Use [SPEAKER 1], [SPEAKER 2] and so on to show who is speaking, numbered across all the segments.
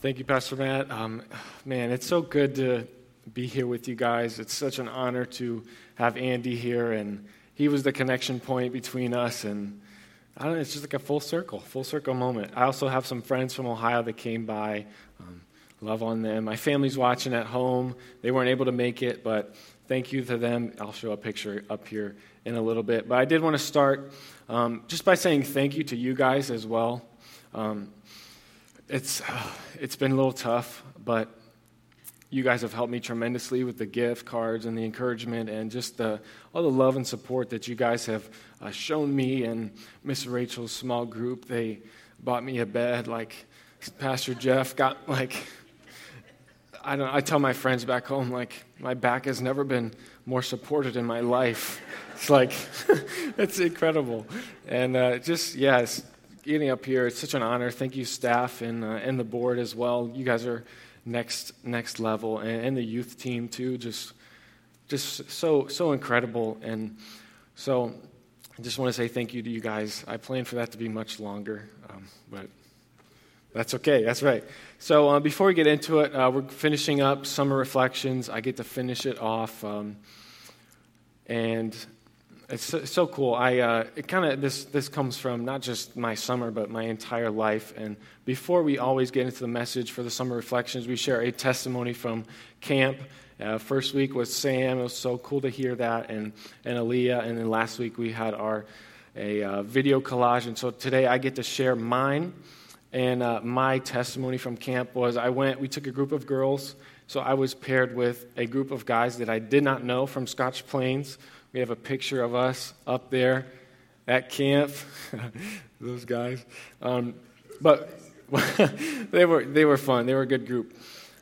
[SPEAKER 1] Thank you, Pastor Matt. Um, man, it's so good to be here with you guys. It's such an honor to have Andy here, and he was the connection point between us. And I don't know, it's just like a full circle, full circle moment. I also have some friends from Ohio that came by. Um, love on them. My family's watching at home. They weren't able to make it, but thank you to them. I'll show a picture up here in a little bit. But I did want to start um, just by saying thank you to you guys as well. Um, it's, uh, it's been a little tough, but you guys have helped me tremendously with the gift cards and the encouragement and just the, all the love and support that you guys have uh, shown me and Miss Rachel's small group. They bought me a bed like Pastor Jeff got like I don't I tell my friends back home like my back has never been more supported in my life. It's like it's incredible. And uh, just yes, getting up here. It's such an honor. Thank you, staff and, uh, and the board as well. You guys are next next level, and, and, the youth team too. Just just so so incredible. And so, I just want to say thank you to you guys. I plan for that to be much longer, um, but that's okay. That's right. So uh, before we get into it, uh, we're finishing up summer reflections. I get to finish it off, um, and it's so, so cool. I uh, it kind of this this comes from not just my summer, but my entire life. And before we always get into the message for the summer reflections, we share a testimony from camp. Uh, first week was Sam. It was so cool to hear that, and and Aaliyah. And then last week we had our a uh, video collage. And so today I get to share mine. And uh, my testimony from camp was I went. We took a group of girls. So I was paired with a group of guys that I did not know from Scotch Plains we have a picture of us up there at camp, those guys. Um, but they, were, they were fun, they were a good group.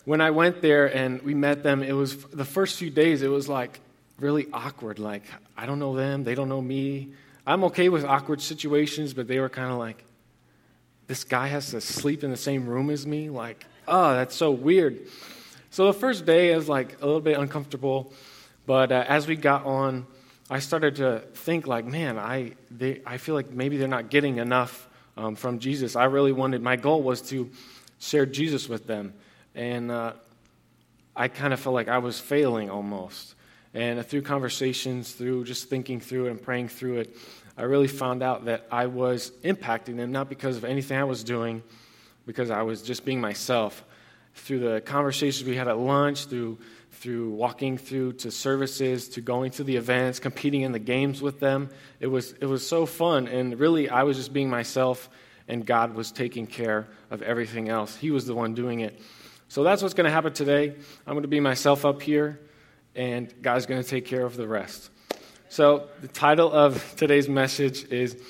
[SPEAKER 1] When I went there and we met them, it was the first few days, it was like really awkward. Like, I don't know them, they don't know me. I'm okay with awkward situations, but they were kind of like, this guy has to sleep in the same room as me? Like, oh, that's so weird. So the first day, is like a little bit uncomfortable. But uh, as we got on, I started to think like, man, I, they, I feel like maybe they're not getting enough um, from Jesus. I really wanted, my goal was to share Jesus with them. And uh, I kind of felt like I was failing almost. And through conversations, through just thinking through it and praying through it, I really found out that I was impacting them, not because of anything I was doing, because I was just being myself. Through the conversations we had at lunch, through through walking through to services, to going to the events, competing in the games with them. It was, it was so fun. And really, I was just being myself, and God was taking care of everything else. He was the one doing it. So that's what's going to happen today. I'm going to be myself up here, and God's going to take care of the rest. So the title of today's message is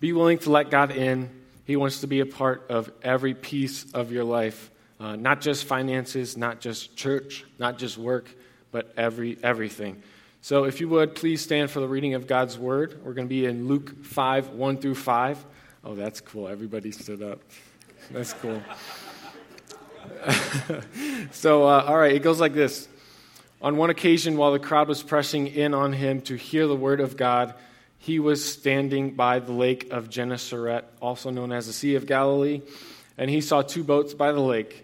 [SPEAKER 1] Be Willing to Let God In. He wants to be a part of every piece of your life. Uh, not just finances, not just church, not just work, but every, everything. So if you would, please stand for the reading of God's word. We're going to be in Luke 5, 1 through 5. Oh, that's cool. Everybody stood up. That's cool. so, uh, all right, it goes like this. On one occasion, while the crowd was pressing in on him to hear the word of God, he was standing by the lake of Gennesaret, also known as the Sea of Galilee, and he saw two boats by the lake.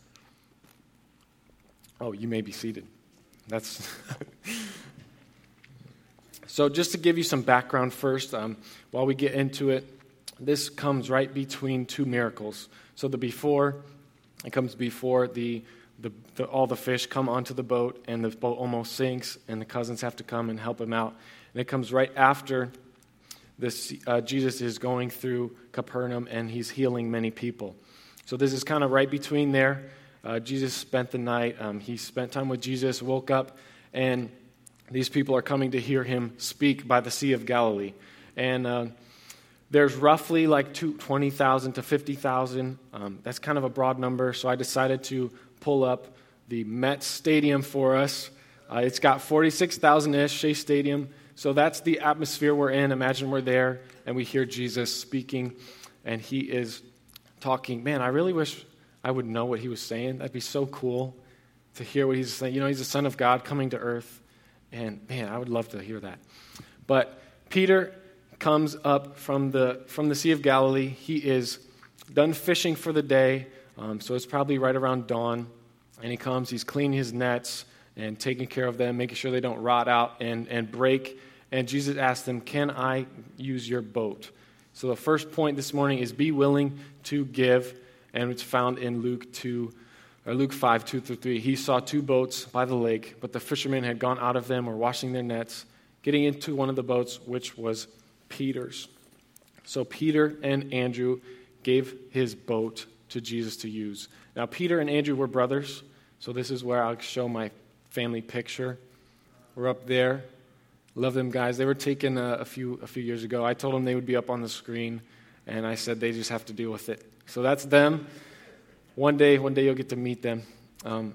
[SPEAKER 1] Oh, you may be seated. That's. so, just to give you some background first, um, while we get into it, this comes right between two miracles. So, the before, it comes before the, the, the, all the fish come onto the boat and the boat almost sinks, and the cousins have to come and help him out. And it comes right after this, uh, Jesus is going through Capernaum and he's healing many people. So, this is kind of right between there. Uh, Jesus spent the night. Um, he spent time with Jesus, woke up, and these people are coming to hear him speak by the Sea of Galilee. And uh, there's roughly like 20,000 to 50,000. Um, that's kind of a broad number, so I decided to pull up the Met Stadium for us. Uh, it's got 46,000 ish, Shea Stadium. So that's the atmosphere we're in. Imagine we're there and we hear Jesus speaking, and he is talking. Man, I really wish I would know what he was saying. That'd be so cool to hear what he's saying. You know, he's the Son of God coming to earth. And man, I would love to hear that. But Peter comes up from the, from the Sea of Galilee. He is done fishing for the day, um, so it's probably right around dawn. And he comes, he's cleaning his nets and taking care of them, making sure they don't rot out and, and break. And Jesus asked them, Can I use your boat? So the first point this morning is be willing to give, and it's found in Luke 2, or Luke 5, 2 through 3. He saw two boats by the lake, but the fishermen had gone out of them, were washing their nets, getting into one of the boats, which was Peter's. So Peter and Andrew gave his boat to Jesus to use. Now, Peter and Andrew were brothers, so this is where I'll show my family picture. We're up there. Love them guys. They were taken a, a, few, a few years ago. I told them they would be up on the screen, and I said they just have to deal with it. So that's them. One day, one day you'll get to meet them. Um,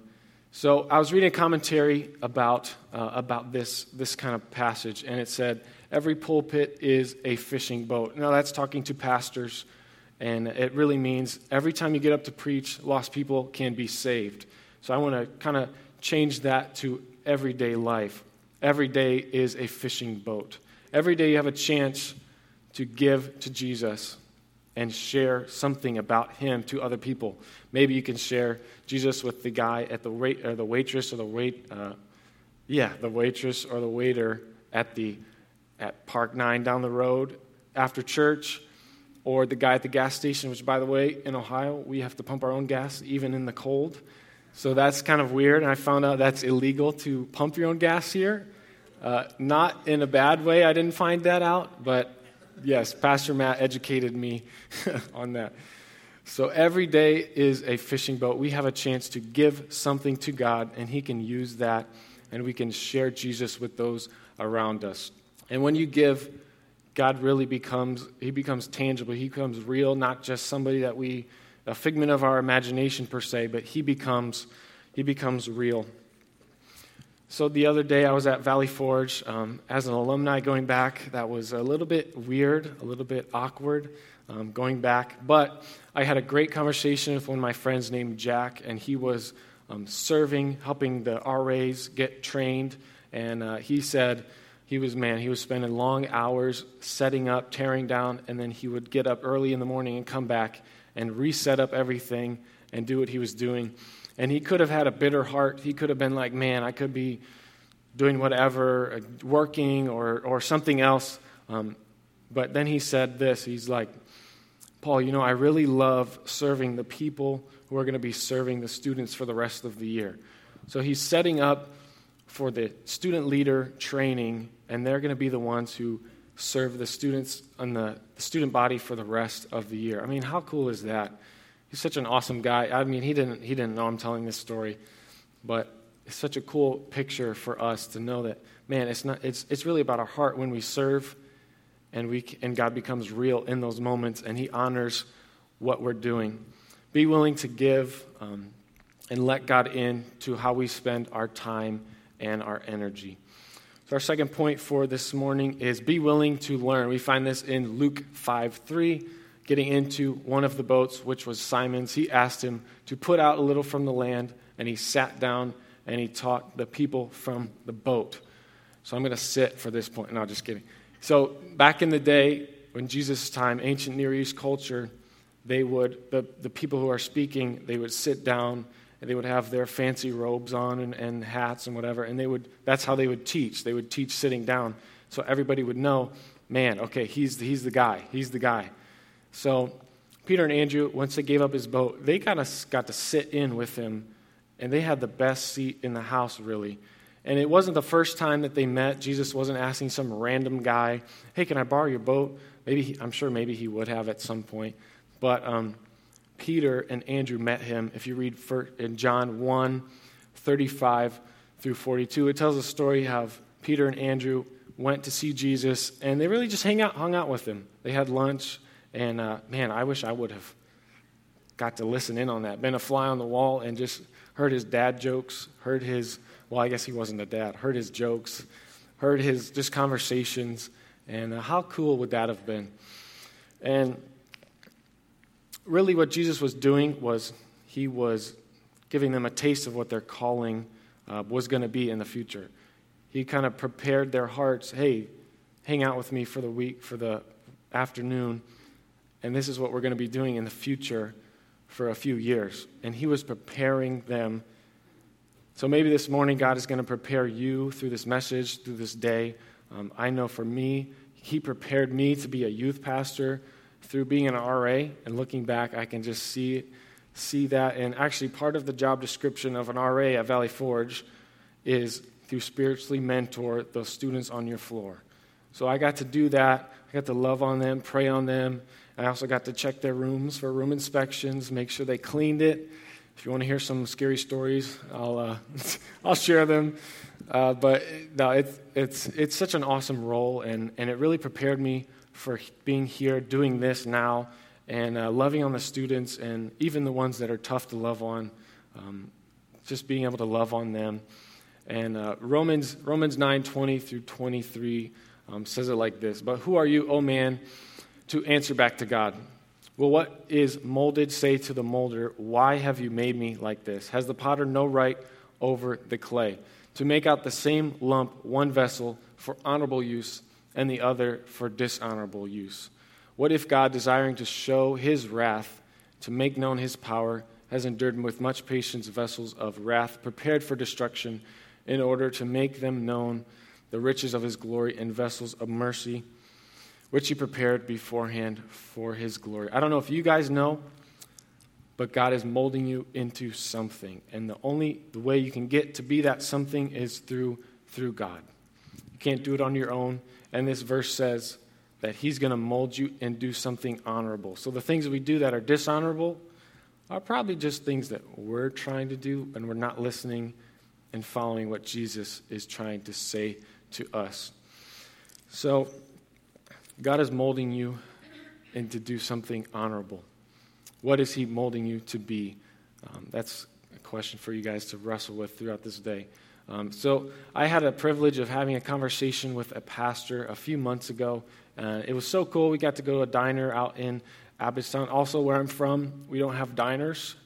[SPEAKER 1] so I was reading a commentary about, uh, about this, this kind of passage, and it said, Every pulpit is a fishing boat. Now, that's talking to pastors, and it really means every time you get up to preach, lost people can be saved. So I want to kind of change that to everyday life. Every day is a fishing boat. Every day you have a chance to give to Jesus and share something about him to other people. Maybe you can share Jesus with the guy at the wait or the waitress or the wait uh, yeah, the waitress or the waiter at the at Park 9 down the road after church or the guy at the gas station, which by the way, in Ohio, we have to pump our own gas even in the cold. So that's kind of weird. And I found out that's illegal to pump your own gas here. Uh, not in a bad way, I didn't find that out, but yes, Pastor Matt educated me on that. So every day is a fishing boat. We have a chance to give something to God, and He can use that, and we can share Jesus with those around us. And when you give, God really becomes, He becomes tangible. He becomes real, not just somebody that we a figment of our imagination per se, but he becomes, he becomes real. So the other day I was at Valley Forge um, as an alumni going back. That was a little bit weird, a little bit awkward um, going back. But I had a great conversation with one of my friends named Jack, and he was um, serving, helping the RAs get trained. And uh, he said he was, man, he was spending long hours setting up, tearing down, and then he would get up early in the morning and come back and reset up everything and do what he was doing. And he could have had a bitter heart. He could have been like, man, I could be doing whatever, uh, working or, or something else. Um, but then he said this he's like, Paul, you know, I really love serving the people who are going to be serving the students for the rest of the year. So he's setting up for the student leader training, and they're going to be the ones who serve the students and the, the student body for the rest of the year. I mean, how cool is that? He's such an awesome guy. I mean, he didn't, he didn't know I'm telling this story, but it's such a cool picture for us to know that, man, it's, not, it's, it's really about our heart when we serve and, we, and God becomes real in those moments and He honors what we're doing. Be willing to give um, and let God in to how we spend our time and our energy. So, our second point for this morning is be willing to learn. We find this in Luke 5 3, getting into one of the boats, which was Simon's. He asked him to put out a little from the land, and he sat down and he taught the people from the boat. So, I'm going to sit for this point. No, just kidding. So, back in the day, when Jesus' time, ancient Near East culture, they would, the, the people who are speaking, they would sit down and they would have their fancy robes on and, and hats and whatever, and they would, that's how they would teach. They would teach sitting down. So everybody would know, man, okay, he's, he's the guy. He's the guy. So Peter and Andrew, once they gave up his boat, they kind of got to sit in with him, and they had the best seat in the house, really. And it wasn't the first time that they met. Jesus wasn't asking some random guy, hey, can I borrow your boat? Maybe he, I'm sure maybe he would have at some point. But um, Peter and Andrew met him. If you read in John 1 35 through 42, it tells a story how Peter and Andrew went to see Jesus, and they really just hang out, hung out with him. They had lunch, and uh, man, I wish I would have got to listen in on that, been a fly on the wall, and just heard his dad jokes, heard his, well, I guess he wasn't a dad, heard his jokes, heard his just conversations. And uh, how cool would that have been? And really, what Jesus was doing was he was giving them a taste of what their calling uh, was going to be in the future. He kind of prepared their hearts hey, hang out with me for the week, for the afternoon, and this is what we're going to be doing in the future for a few years. And he was preparing them. So maybe this morning, God is going to prepare you through this message, through this day. Um, I know for me, he prepared me to be a youth pastor through being an RA. And looking back, I can just see, see that. And actually, part of the job description of an RA at Valley Forge is to spiritually mentor those students on your floor. So I got to do that. I got to love on them, pray on them. I also got to check their rooms for room inspections, make sure they cleaned it. If you want to hear some scary stories, I'll, uh, I'll share them. Uh, but no, it's, it's, it's such an awesome role, and, and it really prepared me for being here, doing this now, and uh, loving on the students, and even the ones that are tough to love on, um, just being able to love on them. And uh, Romans, Romans 9 20 through 23 um, says it like this But who are you, O man, to answer back to God? Will what is molded say to the molder, Why have you made me like this? Has the potter no right over the clay? To make out the same lump, one vessel for honorable use and the other for dishonorable use. What if God, desiring to show his wrath, to make known his power, has endured with much patience vessels of wrath prepared for destruction, in order to make them known the riches of his glory and vessels of mercy, which he prepared beforehand for his glory. I don't know if you guys know, but God is molding you into something. And the only the way you can get to be that something is through through God. You can't do it on your own. And this verse says that he's going to mold you and do something honorable. So the things that we do that are dishonorable are probably just things that we're trying to do and we're not listening and following what Jesus is trying to say to us. So, God is molding you and to do something honorable. What is He molding you to be? Um, that's a question for you guys to wrestle with throughout this day. Um, so, I had a privilege of having a conversation with a pastor a few months ago. Uh, it was so cool. We got to go to a diner out in Abbottstown. Also, where I'm from, we don't have diners.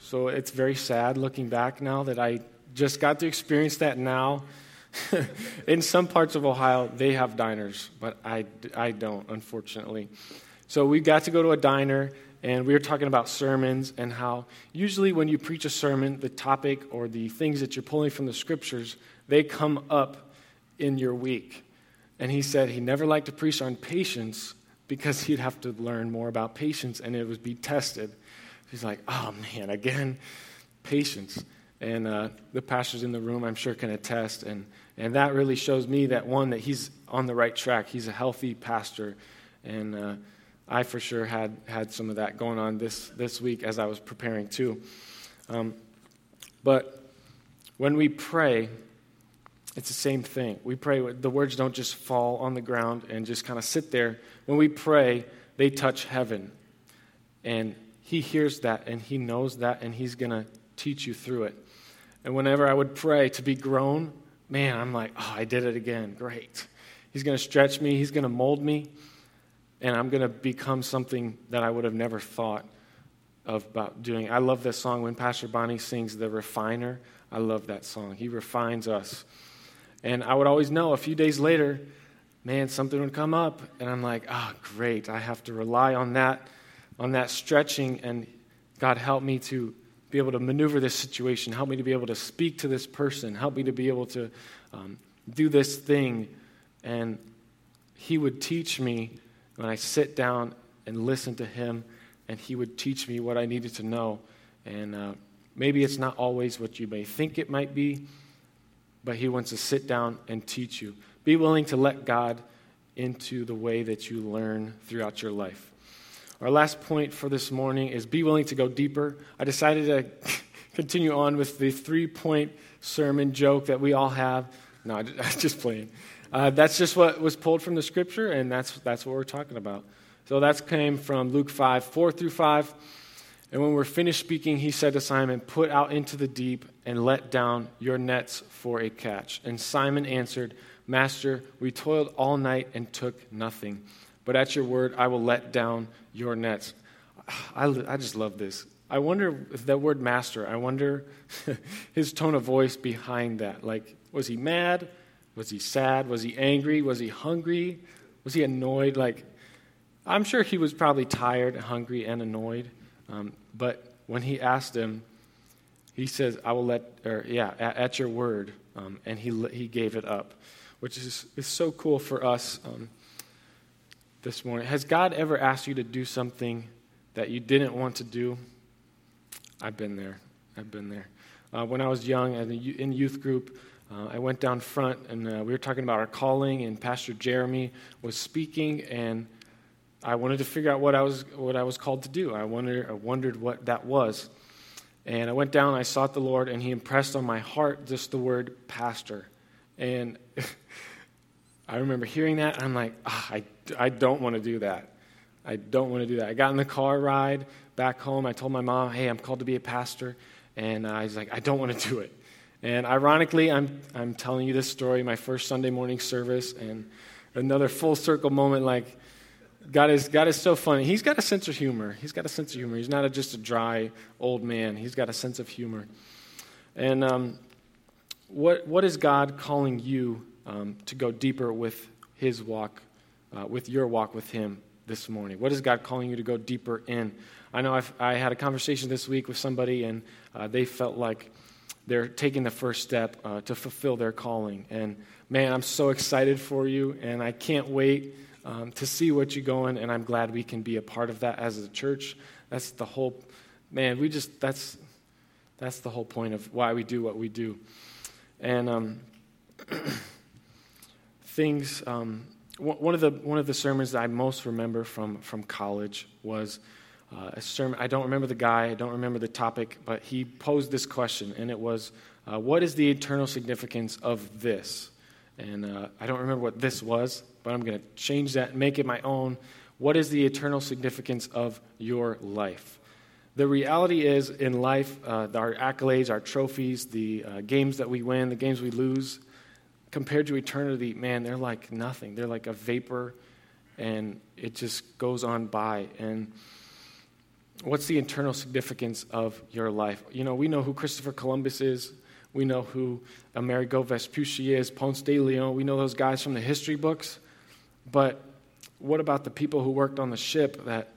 [SPEAKER 1] So, it's very sad looking back now that I just got to experience that now. in some parts of Ohio, they have diners, but I, I don't, unfortunately. So we got to go to a diner, and we were talking about sermons and how usually when you preach a sermon, the topic or the things that you're pulling from the scriptures, they come up in your week. And he said he never liked to preach on patience because he'd have to learn more about patience and it would be tested. He's like, oh man, again, patience. And uh, the pastors in the room, I'm sure, can attest. And, and that really shows me that one, that he's on the right track. He's a healthy pastor. And uh, I for sure had, had some of that going on this, this week as I was preparing too. Um, but when we pray, it's the same thing. We pray, the words don't just fall on the ground and just kind of sit there. When we pray, they touch heaven. And he hears that and he knows that and he's going to teach you through it. And whenever I would pray to be grown, man, I'm like, oh, I did it again. Great. He's going to stretch me, He's going to mold me, and I'm going to become something that I would have never thought of about doing. I love this song when Pastor Bonnie sings The Refiner. I love that song. He refines us. And I would always know a few days later, man, something would come up, and I'm like, oh, great. I have to rely on that, on that stretching, and God help me to be able to maneuver this situation. Help me to be able to speak to this person. Help me to be able to um, do this thing. And he would teach me when I sit down and listen to him, and he would teach me what I needed to know. And uh, maybe it's not always what you may think it might be, but he wants to sit down and teach you. Be willing to let God into the way that you learn throughout your life. Our last point for this morning is be willing to go deeper. I decided to continue on with the three point sermon joke that we all have. No, I'm just playing. Uh, that's just what was pulled from the scripture, and that's, that's what we're talking about. So that came from Luke 5, 4 through 5. And when we're finished speaking, he said to Simon, Put out into the deep and let down your nets for a catch. And Simon answered, Master, we toiled all night and took nothing. But at your word, I will let down your nets. I, I just love this. I wonder if that word master, I wonder his tone of voice behind that. Like, was he mad? Was he sad? Was he angry? Was he hungry? Was he annoyed? Like, I'm sure he was probably tired, hungry, and annoyed. Um, but when he asked him, he says, I will let, or yeah, at, at your word. Um, and he, he gave it up, which is, is so cool for us um, this morning. Has God ever asked you to do something that you didn't want to do? I've been there. I've been there. Uh, when I was young in youth group, uh, I went down front and uh, we were talking about our calling, and Pastor Jeremy was speaking, and I wanted to figure out what I was, what I was called to do. I wondered, I wondered what that was. And I went down, I sought the Lord, and He impressed on my heart just the word pastor. And I remember hearing that, and I'm like, oh, I, I don't want to do that. I don't want to do that. I got in the car ride back home. I told my mom, hey, I'm called to be a pastor. And I was like, I don't want to do it. And ironically, I'm, I'm telling you this story, my first Sunday morning service, and another full circle moment like, God is, God is so funny. He's got a sense of humor. He's got a sense of humor. He's not a, just a dry old man. He's got a sense of humor. And um, what, what is God calling you um, to go deeper with his walk, uh, with your walk with him this morning? What is God calling you to go deeper in? I know I've, i had a conversation this week with somebody, and uh, they felt like they're taking the first step uh, to fulfill their calling. And man, I'm so excited for you, and I can't wait um, to see what you're going, and I'm glad we can be a part of that as a church. That's the whole, man, we just, that's, that's the whole point of why we do what we do. And um, things, um, one, of the, one of the sermons that I most remember from, from college was uh, a sermon. I don't remember the guy, I don't remember the topic, but he posed this question, and it was, uh, What is the eternal significance of this? And uh, I don't remember what this was, but I'm going to change that and make it my own. What is the eternal significance of your life? The reality is, in life, uh, our accolades, our trophies, the uh, games that we win, the games we lose, compared to eternity, man, they're like nothing. They're like a vapor, and it just goes on by. And what's the internal significance of your life? You know, we know who Christopher Columbus is. We know who Amerigo Vespucci is, Ponce de Leon. We know those guys from the history books. But what about the people who worked on the ship that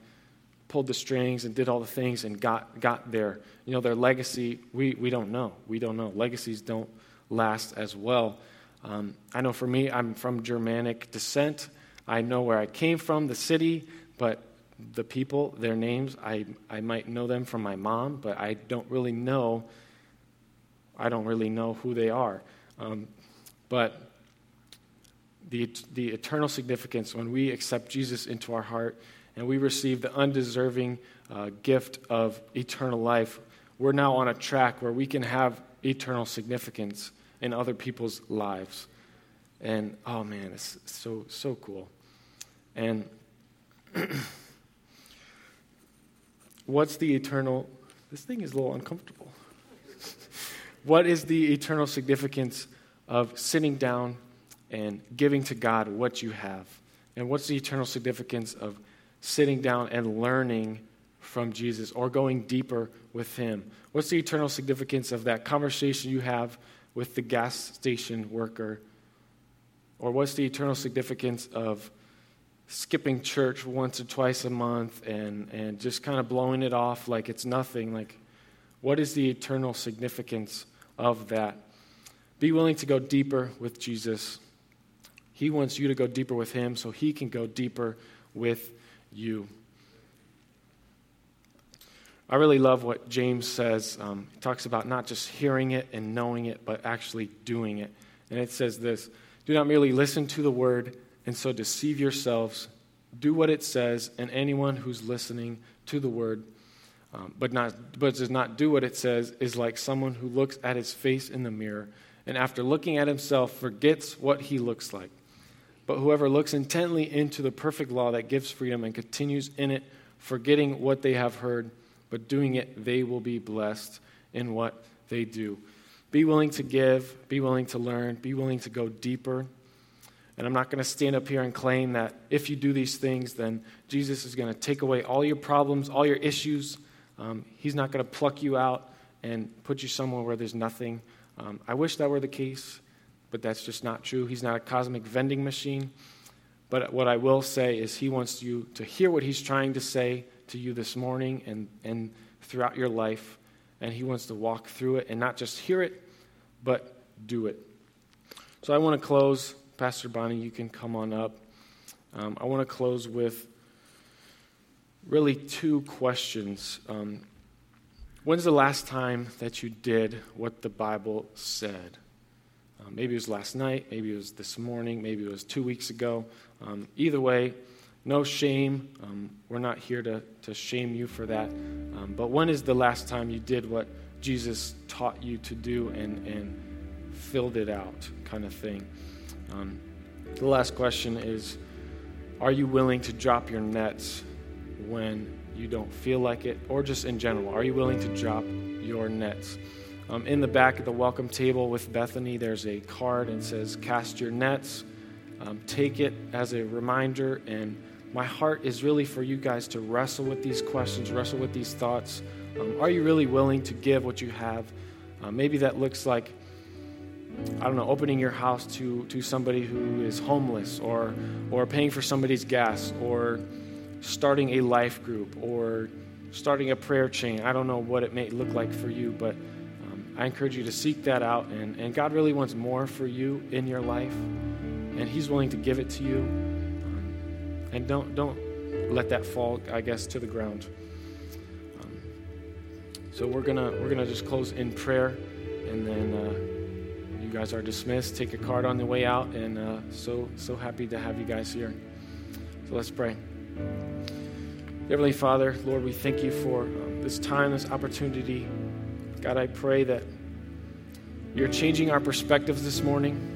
[SPEAKER 1] pulled the strings and did all the things and got, got there? You know, their legacy, we, we don't know. We don't know. Legacies don't last as well. Um, I know for me, I'm from Germanic descent. I know where I came from, the city, but the people, their names, I, I might know them from my mom, but I don't really know. I don't really know who they are. Um, but the, the eternal significance when we accept Jesus into our heart and we receive the undeserving uh, gift of eternal life, we're now on a track where we can have eternal significance in other people's lives. And oh man, it's so, so cool. And what's the eternal? This thing is a little uncomfortable. what is the eternal significance of sitting down and giving to God what you have. And what's the eternal significance of sitting down and learning from Jesus or going deeper with Him? What's the eternal significance of that conversation you have with the gas station worker? Or what's the eternal significance of skipping church once or twice a month and, and just kind of blowing it off like it's nothing? Like, what is the eternal significance of that? Be willing to go deeper with Jesus he wants you to go deeper with Him so He can go deeper with you. I really love what James says. Um, he talks about not just hearing it and knowing it, but actually doing it. And it says this Do not merely listen to the word and so deceive yourselves. Do what it says, and anyone who's listening to the word um, but, not, but does not do what it says is like someone who looks at his face in the mirror and after looking at himself forgets what he looks like. But whoever looks intently into the perfect law that gives freedom and continues in it, forgetting what they have heard, but doing it, they will be blessed in what they do. Be willing to give, be willing to learn, be willing to go deeper. And I'm not going to stand up here and claim that if you do these things, then Jesus is going to take away all your problems, all your issues. Um, he's not going to pluck you out and put you somewhere where there's nothing. Um, I wish that were the case, but that's just not true. He's not a cosmic vending machine. But what I will say is, He wants you to hear what He's trying to say to you this morning and, and throughout your life. And He wants to walk through it and not just hear it, but do it. So I want to close. Pastor Bonnie, you can come on up. Um, I want to close with really two questions. Um, when's the last time that you did what the Bible said? Uh, maybe it was last night, maybe it was this morning, maybe it was two weeks ago. Um, either way, no shame. Um, we're not here to, to shame you for that. Um, but when is the last time you did what Jesus taught you to do and, and filled it out, kind of thing? Um, the last question is Are you willing to drop your nets when you don't feel like it, or just in general? Are you willing to drop your nets? Um, in the back of the welcome table with Bethany, there's a card and says, Cast your nets. Um, take it as a reminder. And my heart is really for you guys to wrestle with these questions, wrestle with these thoughts. Um, are you really willing to give what you have? Uh, maybe that looks like, I don't know, opening your house to, to somebody who is homeless, or, or paying for somebody's gas, or starting a life group, or starting a prayer chain. I don't know what it may look like for you, but um, I encourage you to seek that out. And, and God really wants more for you in your life and He's willing to give it to you. And don't don't let that fall, I guess, to the ground. Um, so we're gonna we're gonna just close in prayer, and then uh, you guys are dismissed. Take a card on the way out, and uh, so so happy to have you guys here. So let's pray. Heavenly Father, Lord, we thank you for um, this time, this opportunity. God, I pray that you're changing our perspectives this morning.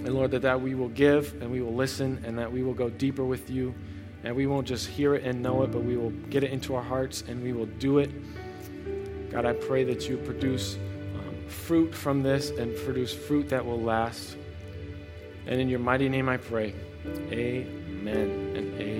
[SPEAKER 1] And Lord, that, that we will give and we will listen and that we will go deeper with you. And we won't just hear it and know it, but we will get it into our hearts and we will do it. God, I pray that you produce um, fruit from this and produce fruit that will last. And in your mighty name I pray. Amen and amen.